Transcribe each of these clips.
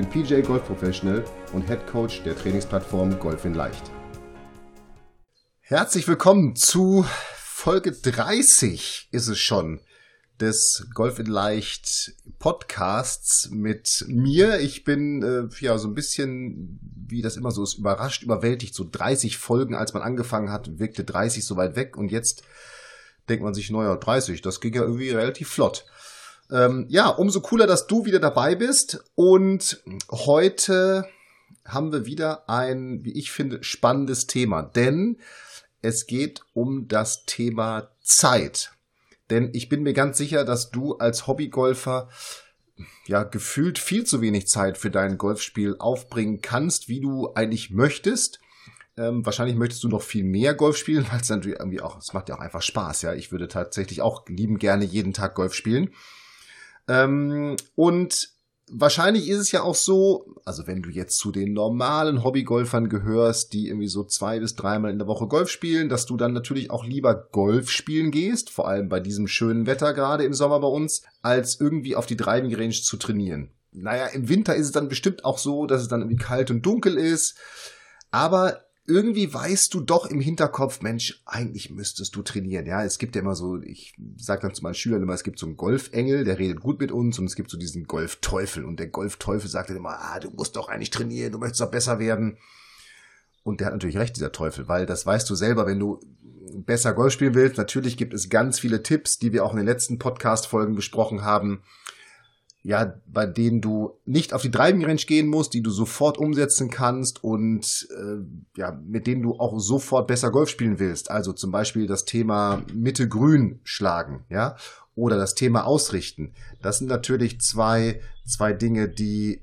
bin PJ Golf Professional und Head Coach der Trainingsplattform Golf in Leicht. Herzlich willkommen zu Folge 30 ist es schon des Golf in Leicht Podcasts mit mir. Ich bin äh, ja so ein bisschen, wie das immer so ist, überrascht, überwältigt. So 30 Folgen, als man angefangen hat, wirkte 30 so weit weg und jetzt denkt man sich, naja, 30, das ging ja irgendwie relativ flott. Ähm, ja, umso cooler, dass du wieder dabei bist und heute haben wir wieder ein, wie ich finde, spannendes Thema, denn es geht um das Thema Zeit. Denn ich bin mir ganz sicher, dass du als Hobbygolfer ja gefühlt viel zu wenig Zeit für dein Golfspiel aufbringen kannst, wie du eigentlich möchtest. Ähm, wahrscheinlich möchtest du noch viel mehr Golf spielen, weil es natürlich irgendwie auch, es macht ja auch einfach Spaß, ja. Ich würde tatsächlich auch lieben gerne jeden Tag Golf spielen. Ähm, und wahrscheinlich ist es ja auch so, also wenn du jetzt zu den normalen Hobbygolfern gehörst, die irgendwie so zwei bis dreimal in der Woche Golf spielen, dass du dann natürlich auch lieber Golf spielen gehst, vor allem bei diesem schönen Wetter gerade im Sommer bei uns, als irgendwie auf die Driving Range zu trainieren. Naja, im Winter ist es dann bestimmt auch so, dass es dann irgendwie kalt und dunkel ist. Aber irgendwie weißt du doch im Hinterkopf, Mensch, eigentlich müsstest du trainieren. Ja, es gibt ja immer so, ich sage dann zu meinen Schülern immer, es gibt so einen Golfengel, der redet gut mit uns und es gibt so diesen Golfteufel und der Golfteufel sagt dann immer, ah, du musst doch eigentlich trainieren, du möchtest doch besser werden. Und der hat natürlich recht, dieser Teufel, weil das weißt du selber, wenn du besser Golf spielen willst. Natürlich gibt es ganz viele Tipps, die wir auch in den letzten Podcast-Folgen besprochen haben ja, bei denen du nicht auf die Driving Range gehen musst, die du sofort umsetzen kannst und äh, ja, mit denen du auch sofort besser Golf spielen willst. Also zum Beispiel das Thema Mitte Grün schlagen, ja, oder das Thema Ausrichten. Das sind natürlich zwei, zwei Dinge, die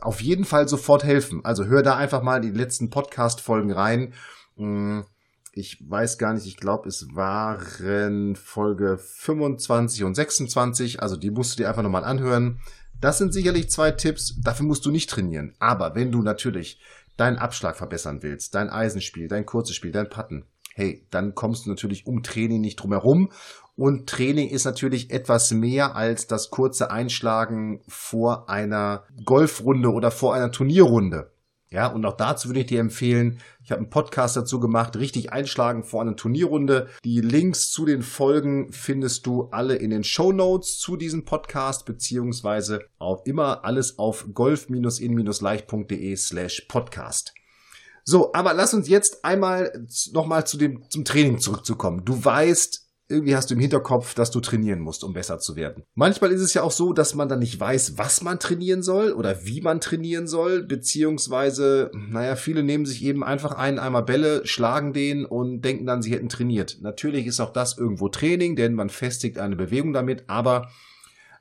auf jeden Fall sofort helfen. Also hör da einfach mal die letzten Podcast-Folgen rein. Hm ich weiß gar nicht, ich glaube, es waren Folge 25 und 26, also die musst du dir einfach nochmal anhören. Das sind sicherlich zwei Tipps, dafür musst du nicht trainieren. Aber wenn du natürlich deinen Abschlag verbessern willst, dein Eisenspiel, dein kurzes Spiel, dein Patten, hey, dann kommst du natürlich um Training nicht drum herum. Und Training ist natürlich etwas mehr als das kurze Einschlagen vor einer Golfrunde oder vor einer Turnierrunde. Ja, und auch dazu würde ich dir empfehlen, ich habe einen Podcast dazu gemacht, richtig einschlagen vor einer Turnierrunde. Die Links zu den Folgen findest du alle in den Show Notes zu diesem Podcast, beziehungsweise auch immer alles auf golf-in-leicht.de slash podcast. So, aber lass uns jetzt einmal nochmal zu dem, zum Training zurückzukommen. Du weißt, irgendwie hast du im Hinterkopf, dass du trainieren musst, um besser zu werden. Manchmal ist es ja auch so, dass man dann nicht weiß, was man trainieren soll oder wie man trainieren soll, beziehungsweise, naja, viele nehmen sich eben einfach einen Eimer Bälle, schlagen den und denken dann, sie hätten trainiert. Natürlich ist auch das irgendwo Training, denn man festigt eine Bewegung damit, aber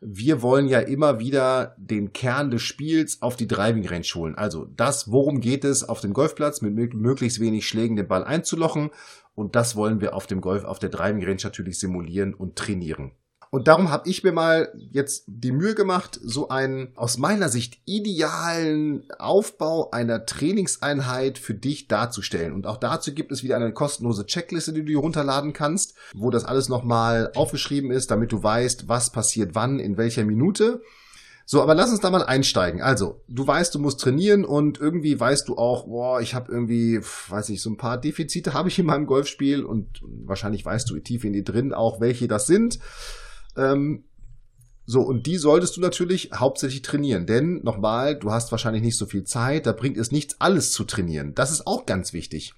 wir wollen ja immer wieder den Kern des Spiels auf die Driving Range holen. Also das, worum geht es auf dem Golfplatz, mit möglichst wenig Schlägen den Ball einzulochen und das wollen wir auf dem Golf, auf der Driving Range natürlich simulieren und trainieren. Und darum habe ich mir mal jetzt die Mühe gemacht, so einen aus meiner Sicht idealen Aufbau einer Trainingseinheit für dich darzustellen. Und auch dazu gibt es wieder eine kostenlose Checkliste, die du dir runterladen kannst, wo das alles nochmal aufgeschrieben ist, damit du weißt, was passiert wann, in welcher Minute. So, aber lass uns da mal einsteigen. Also, du weißt, du musst trainieren und irgendwie weißt du auch, boah, ich habe irgendwie, weiß ich, so ein paar Defizite habe ich in meinem Golfspiel und wahrscheinlich weißt du tief in dir drin auch, welche das sind. Ähm, so, und die solltest du natürlich hauptsächlich trainieren, denn nochmal, du hast wahrscheinlich nicht so viel Zeit, da bringt es nichts, alles zu trainieren. Das ist auch ganz wichtig.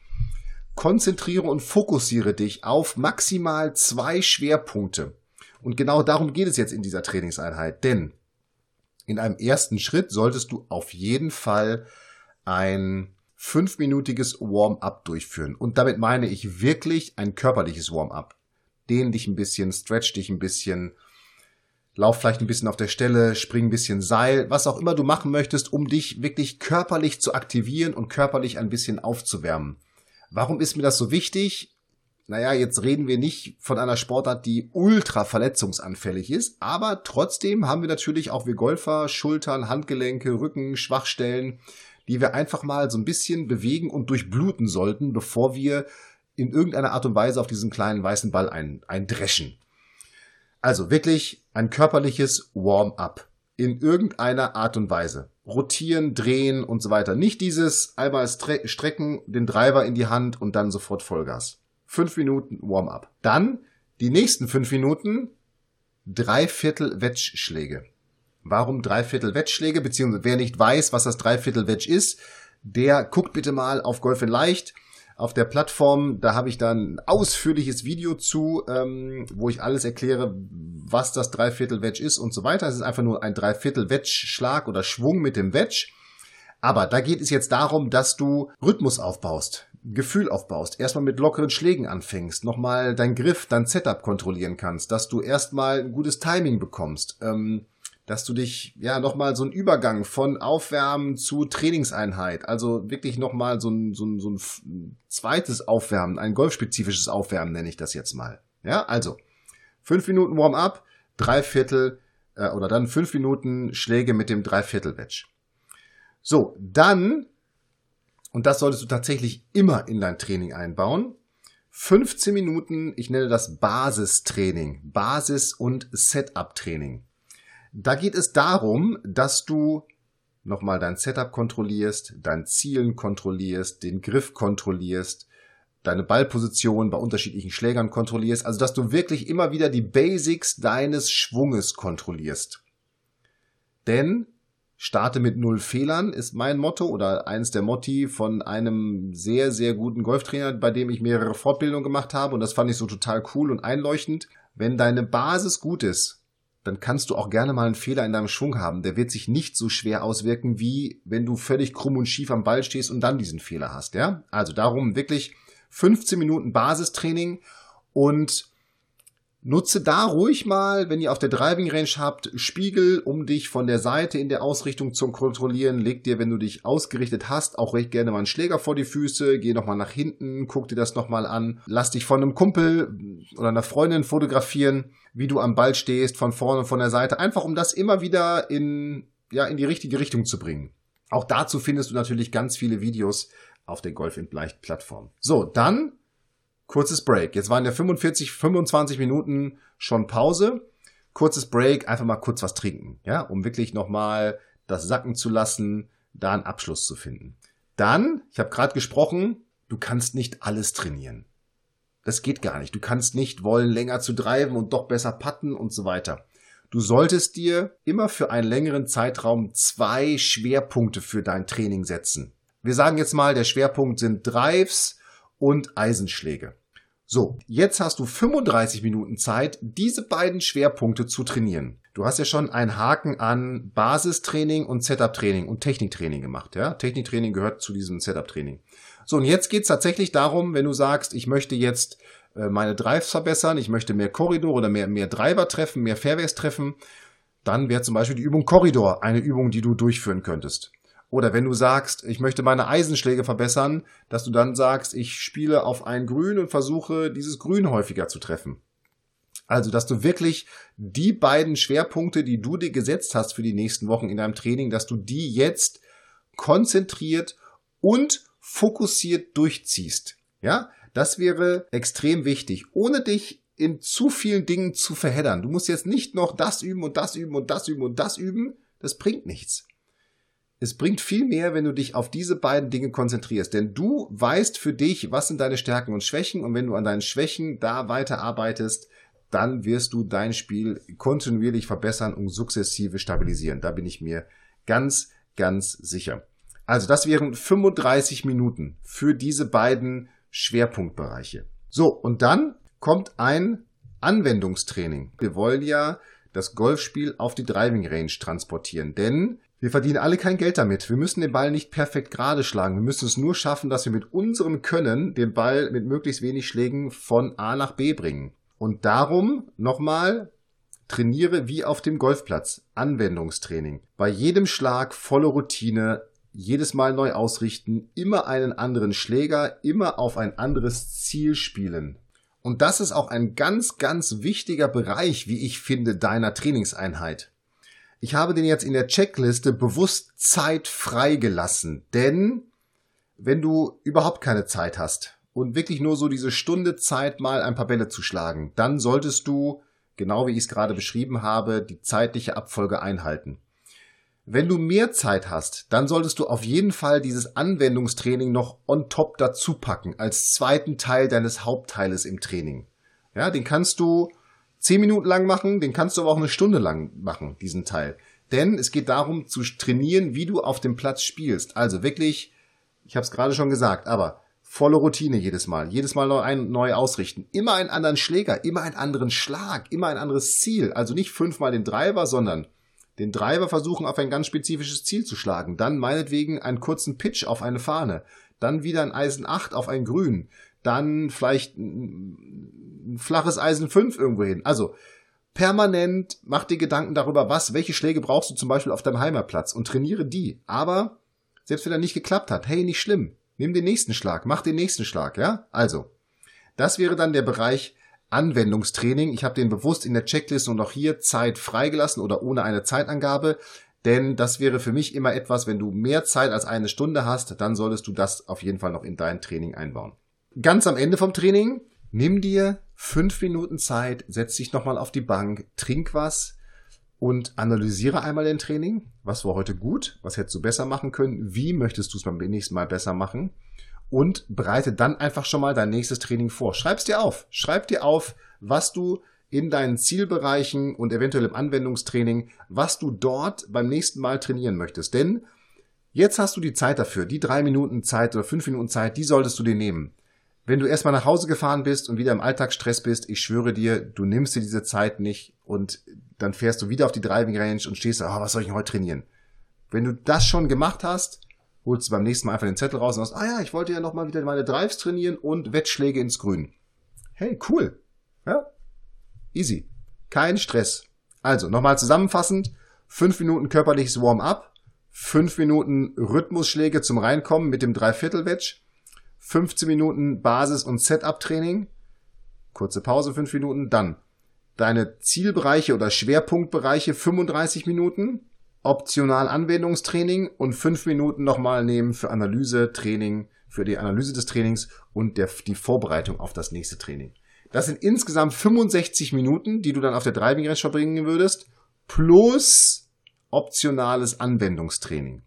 Konzentriere und fokussiere dich auf maximal zwei Schwerpunkte. Und genau darum geht es jetzt in dieser Trainingseinheit, denn in einem ersten Schritt solltest du auf jeden Fall ein fünfminütiges Warm-up durchführen. Und damit meine ich wirklich ein körperliches Warm-up. Dehn dich ein bisschen, stretch dich ein bisschen. lauf vielleicht ein bisschen auf der Stelle, spring ein bisschen Seil, was auch immer du machen möchtest, um dich wirklich körperlich zu aktivieren und körperlich ein bisschen aufzuwärmen. Warum ist mir das so wichtig? Naja, jetzt reden wir nicht von einer Sportart, die ultra verletzungsanfällig ist, aber trotzdem haben wir natürlich auch wir Golfer Schultern, Handgelenke, Rücken, Schwachstellen, die wir einfach mal so ein bisschen bewegen und durchbluten sollten, bevor wir in irgendeiner Art und Weise auf diesen kleinen weißen Ball ein, eindreschen. Also wirklich ein körperliches Warm-up in irgendeiner Art und Weise. Rotieren, drehen und so weiter. Nicht dieses einmal strecken, den Driver in die Hand und dann sofort Vollgas. Fünf Minuten Warm-up. Dann die nächsten fünf Minuten Dreiviertel Wedge-Schläge. Warum Dreiviertel Wedge-Schläge? Beziehungsweise wer nicht weiß, was das Dreiviertel Wedge ist, der guckt bitte mal auf Golf in Leicht auf der Plattform. Da habe ich dann ein ausführliches Video zu, ähm, wo ich alles erkläre, was das Dreiviertel Wedge ist und so weiter. Es ist einfach nur ein Dreiviertel Wedge Schlag oder Schwung mit dem Wedge. Aber da geht es jetzt darum, dass du Rhythmus aufbaust, Gefühl aufbaust, erstmal mit lockeren Schlägen anfängst, nochmal dein Griff, dein Setup kontrollieren kannst, dass du erstmal ein gutes Timing bekommst. Ähm, dass du dich ja nochmal so ein Übergang von Aufwärmen zu Trainingseinheit, also wirklich nochmal so ein, so, ein, so ein zweites Aufwärmen, ein golfspezifisches Aufwärmen nenne ich das jetzt mal. Ja, also fünf Minuten Warm-up, drei Viertel äh, oder dann fünf Minuten Schläge mit dem Dreiviertel-Wedge. So, dann, und das solltest du tatsächlich immer in dein Training einbauen, 15 Minuten, ich nenne das Basistraining, Basis- und Setup-Training. Da geht es darum, dass du nochmal dein Setup kontrollierst, dein Zielen kontrollierst, den Griff kontrollierst, deine Ballposition bei unterschiedlichen Schlägern kontrollierst, also dass du wirklich immer wieder die Basics deines Schwunges kontrollierst. Denn starte mit null Fehlern ist mein Motto oder eines der Motti von einem sehr, sehr guten Golftrainer, bei dem ich mehrere Fortbildungen gemacht habe und das fand ich so total cool und einleuchtend. Wenn deine Basis gut ist, dann kannst du auch gerne mal einen Fehler in deinem Schwung haben. Der wird sich nicht so schwer auswirken, wie wenn du völlig krumm und schief am Ball stehst und dann diesen Fehler hast, ja? Also darum wirklich 15 Minuten Basistraining und Nutze da ruhig mal, wenn ihr auf der Driving Range habt, Spiegel, um dich von der Seite in der Ausrichtung zu kontrollieren. Leg dir, wenn du dich ausgerichtet hast, auch recht gerne mal einen Schläger vor die Füße. Geh nochmal nach hinten, guck dir das nochmal an. Lass dich von einem Kumpel oder einer Freundin fotografieren, wie du am Ball stehst, von vorne und von der Seite. Einfach, um das immer wieder in, ja, in die richtige Richtung zu bringen. Auch dazu findest du natürlich ganz viele Videos auf der Golf in Leicht Plattform. So, dann kurzes Break. Jetzt waren ja 45, 25 Minuten schon Pause. Kurzes Break, einfach mal kurz was trinken, ja, um wirklich nochmal das sacken zu lassen, da einen Abschluss zu finden. Dann, ich habe gerade gesprochen, du kannst nicht alles trainieren. Das geht gar nicht. Du kannst nicht wollen, länger zu treiben und doch besser patten und so weiter. Du solltest dir immer für einen längeren Zeitraum zwei Schwerpunkte für dein Training setzen. Wir sagen jetzt mal, der Schwerpunkt sind Drives und Eisenschläge. So, jetzt hast du 35 Minuten Zeit, diese beiden Schwerpunkte zu trainieren. Du hast ja schon einen Haken an Basistraining und Setup-Training und Techniktraining gemacht. Ja? Techniktraining gehört zu diesem Setup-Training. So, und jetzt geht's tatsächlich darum, wenn du sagst, ich möchte jetzt äh, meine Drives verbessern, ich möchte mehr Korridor oder mehr, mehr Driver treffen, mehr Fairways treffen, dann wäre zum Beispiel die Übung Korridor eine Übung, die du durchführen könntest. Oder wenn du sagst, ich möchte meine Eisenschläge verbessern, dass du dann sagst, ich spiele auf ein Grün und versuche dieses Grün häufiger zu treffen. Also, dass du wirklich die beiden Schwerpunkte, die du dir gesetzt hast für die nächsten Wochen in deinem Training, dass du die jetzt konzentriert und fokussiert durchziehst. Ja, das wäre extrem wichtig, ohne dich in zu vielen Dingen zu verheddern. Du musst jetzt nicht noch das üben und das üben und das üben und das üben. Das bringt nichts. Es bringt viel mehr, wenn du dich auf diese beiden Dinge konzentrierst. Denn du weißt für dich, was sind deine Stärken und Schwächen. Und wenn du an deinen Schwächen da weiter arbeitest, dann wirst du dein Spiel kontinuierlich verbessern und sukzessive stabilisieren. Da bin ich mir ganz, ganz sicher. Also das wären 35 Minuten für diese beiden Schwerpunktbereiche. So, und dann kommt ein Anwendungstraining. Wir wollen ja das Golfspiel auf die Driving Range transportieren, denn wir verdienen alle kein Geld damit. Wir müssen den Ball nicht perfekt gerade schlagen. Wir müssen es nur schaffen, dass wir mit unserem Können den Ball mit möglichst wenig Schlägen von A nach B bringen. Und darum nochmal trainiere wie auf dem Golfplatz. Anwendungstraining. Bei jedem Schlag volle Routine, jedes Mal neu ausrichten, immer einen anderen Schläger, immer auf ein anderes Ziel spielen. Und das ist auch ein ganz, ganz wichtiger Bereich, wie ich finde, deiner Trainingseinheit. Ich habe den jetzt in der Checkliste bewusst Zeit freigelassen, denn wenn du überhaupt keine Zeit hast und wirklich nur so diese Stunde Zeit mal ein paar Bälle zu schlagen, dann solltest du, genau wie ich es gerade beschrieben habe, die zeitliche Abfolge einhalten. Wenn du mehr Zeit hast, dann solltest du auf jeden Fall dieses Anwendungstraining noch on top dazu packen, als zweiten Teil deines Hauptteiles im Training. Ja, den kannst du zehn Minuten lang machen, den kannst du aber auch eine Stunde lang machen, diesen Teil. Denn es geht darum zu trainieren, wie du auf dem Platz spielst. Also wirklich, ich habe es gerade schon gesagt, aber volle Routine jedes Mal, jedes Mal neu, ein, neu ausrichten, immer einen anderen Schläger, immer einen anderen Schlag, immer ein anderes Ziel. Also nicht fünfmal den Driver, sondern den Driver versuchen auf ein ganz spezifisches Ziel zu schlagen, dann meinetwegen einen kurzen Pitch auf eine Fahne, dann wieder ein Eisen 8 auf ein Grün, dann vielleicht ein flaches Eisen 5 irgendwo hin. Also permanent mach dir Gedanken darüber, was, welche Schläge brauchst du zum Beispiel auf deinem Heimatplatz und trainiere die. Aber selbst wenn er nicht geklappt hat, hey, nicht schlimm. Nimm den nächsten Schlag, mach den nächsten Schlag, ja? Also, das wäre dann der Bereich Anwendungstraining. Ich habe den bewusst in der Checkliste und auch hier Zeit freigelassen oder ohne eine Zeitangabe. Denn das wäre für mich immer etwas, wenn du mehr Zeit als eine Stunde hast, dann solltest du das auf jeden Fall noch in dein Training einbauen. Ganz am Ende vom Training, nimm dir fünf Minuten Zeit, setz dich nochmal auf die Bank, trink was und analysiere einmal dein Training. Was war heute gut? Was hättest du besser machen können? Wie möchtest du es beim nächsten Mal besser machen? Und bereite dann einfach schon mal dein nächstes Training vor. Schreib's dir auf. Schreib dir auf, was du in deinen Zielbereichen und eventuell im Anwendungstraining, was du dort beim nächsten Mal trainieren möchtest. Denn jetzt hast du die Zeit dafür. Die drei Minuten Zeit oder fünf Minuten Zeit, die solltest du dir nehmen. Wenn du erstmal nach Hause gefahren bist und wieder im Alltagsstress bist, ich schwöre dir, du nimmst dir diese Zeit nicht und dann fährst du wieder auf die Driving Range und stehst da, oh, was soll ich denn heute trainieren? Wenn du das schon gemacht hast, holst du beim nächsten Mal einfach den Zettel raus und sagst, ah ja, ich wollte ja nochmal wieder meine Drives trainieren und Wettschläge ins Grün. Hey, cool. Ja? Easy. Kein Stress. Also, nochmal zusammenfassend, fünf Minuten körperliches Warm-up, fünf Minuten Rhythmusschläge zum Reinkommen mit dem Dreiviertel-Wedge, 15 Minuten Basis- und Setup-Training, kurze Pause, fünf Minuten, dann deine Zielbereiche oder Schwerpunktbereiche 35 Minuten, optional Anwendungstraining und fünf Minuten nochmal nehmen für Analyse, Training, für die Analyse des Trainings und der, die Vorbereitung auf das nächste Training. Das sind insgesamt 65 Minuten, die du dann auf der Driving Range verbringen würdest, plus optionales Anwendungstraining.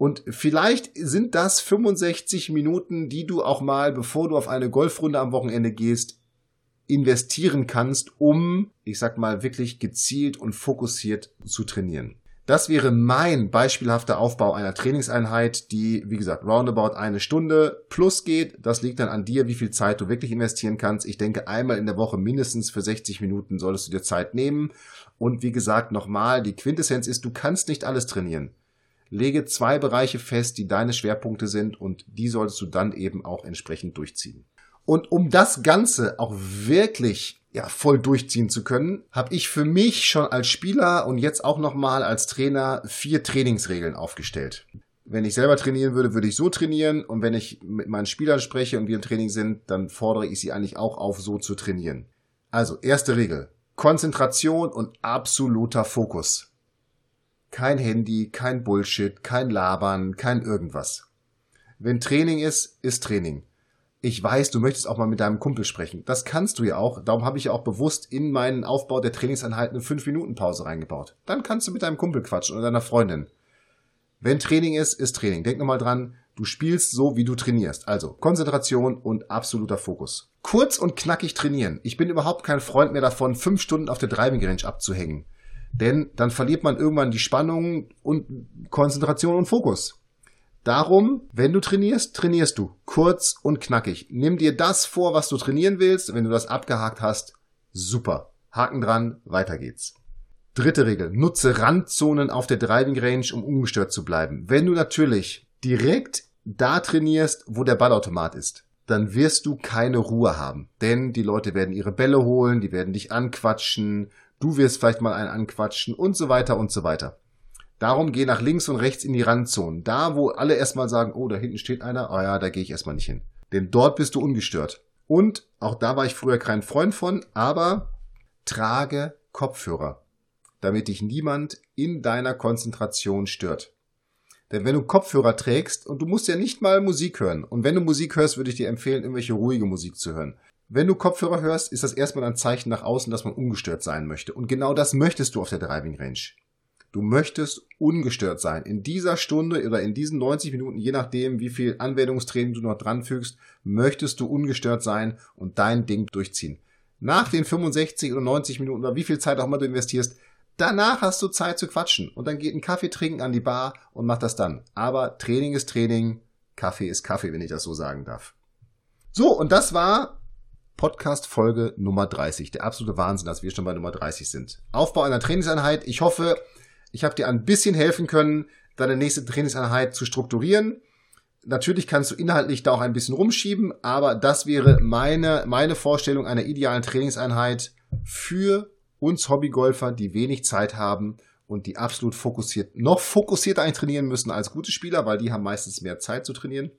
Und vielleicht sind das 65 Minuten, die du auch mal, bevor du auf eine Golfrunde am Wochenende gehst, investieren kannst, um, ich sag mal, wirklich gezielt und fokussiert zu trainieren. Das wäre mein beispielhafter Aufbau einer Trainingseinheit, die, wie gesagt, roundabout eine Stunde plus geht. Das liegt dann an dir, wie viel Zeit du wirklich investieren kannst. Ich denke, einmal in der Woche mindestens für 60 Minuten solltest du dir Zeit nehmen. Und wie gesagt, nochmal, die Quintessenz ist, du kannst nicht alles trainieren. Lege zwei Bereiche fest, die deine Schwerpunkte sind und die solltest du dann eben auch entsprechend durchziehen. Und um das Ganze auch wirklich ja, voll durchziehen zu können, habe ich für mich schon als Spieler und jetzt auch nochmal als Trainer vier Trainingsregeln aufgestellt. Wenn ich selber trainieren würde, würde ich so trainieren und wenn ich mit meinen Spielern spreche und wir im Training sind, dann fordere ich sie eigentlich auch auf, so zu trainieren. Also, erste Regel. Konzentration und absoluter Fokus. Kein Handy, kein Bullshit, kein Labern, kein irgendwas. Wenn Training ist, ist Training. Ich weiß, du möchtest auch mal mit deinem Kumpel sprechen. Das kannst du ja auch. Darum habe ich ja auch bewusst in meinen Aufbau der Trainingseinheiten eine 5-Minuten-Pause reingebaut. Dann kannst du mit deinem Kumpel quatschen oder deiner Freundin. Wenn Training ist, ist Training. Denk nochmal dran, du spielst so, wie du trainierst. Also Konzentration und absoluter Fokus. Kurz und knackig trainieren. Ich bin überhaupt kein Freund mehr davon, fünf Stunden auf der Driving Range abzuhängen. Denn dann verliert man irgendwann die Spannung und Konzentration und Fokus. Darum, wenn du trainierst, trainierst du kurz und knackig. Nimm dir das vor, was du trainieren willst. Wenn du das abgehakt hast, super. Haken dran, weiter geht's. Dritte Regel. Nutze Randzonen auf der Driving Range, um ungestört zu bleiben. Wenn du natürlich direkt da trainierst, wo der Ballautomat ist, dann wirst du keine Ruhe haben. Denn die Leute werden ihre Bälle holen, die werden dich anquatschen, du wirst vielleicht mal einen anquatschen und so weiter und so weiter. Darum geh nach links und rechts in die Randzonen. Da, wo alle erstmal sagen, oh, da hinten steht einer, oh ja, da gehe ich erstmal nicht hin. Denn dort bist du ungestört. Und auch da war ich früher kein Freund von, aber trage Kopfhörer, damit dich niemand in deiner Konzentration stört. Denn wenn du Kopfhörer trägst und du musst ja nicht mal Musik hören, und wenn du Musik hörst, würde ich dir empfehlen, irgendwelche ruhige Musik zu hören. Wenn du Kopfhörer hörst, ist das erstmal ein Zeichen nach außen, dass man ungestört sein möchte. Und genau das möchtest du auf der Driving Range. Du möchtest ungestört sein. In dieser Stunde oder in diesen 90 Minuten, je nachdem, wie viel Anwendungstraining du noch dran fügst, möchtest du ungestört sein und dein Ding durchziehen. Nach den 65 oder 90 Minuten oder wie viel Zeit auch immer du investierst, Danach hast du Zeit zu quatschen und dann geht ein Kaffee trinken an die Bar und mach das dann. Aber Training ist Training, Kaffee ist Kaffee, wenn ich das so sagen darf. So, und das war Podcast Folge Nummer 30. Der absolute Wahnsinn, dass wir schon bei Nummer 30 sind. Aufbau einer Trainingseinheit. Ich hoffe, ich habe dir ein bisschen helfen können, deine nächste Trainingseinheit zu strukturieren. Natürlich kannst du inhaltlich da auch ein bisschen rumschieben, aber das wäre meine, meine Vorstellung einer idealen Trainingseinheit für uns Hobbygolfer, die wenig Zeit haben und die absolut fokussiert, noch fokussierter eintrainieren müssen als gute Spieler, weil die haben meistens mehr Zeit zu trainieren.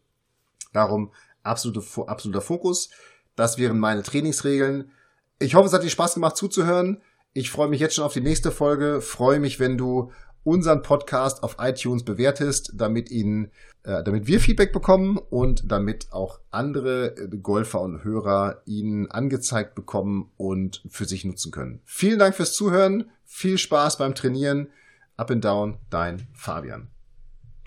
Darum absolute, absoluter Fokus. Das wären meine Trainingsregeln. Ich hoffe, es hat dir Spaß gemacht zuzuhören. Ich freue mich jetzt schon auf die nächste Folge. Freue mich, wenn du unseren Podcast auf iTunes bewertest, damit ihn, äh, damit wir Feedback bekommen und damit auch andere äh, Golfer und Hörer ihn angezeigt bekommen und für sich nutzen können. Vielen Dank fürs Zuhören, viel Spaß beim Trainieren. Up and down, dein Fabian.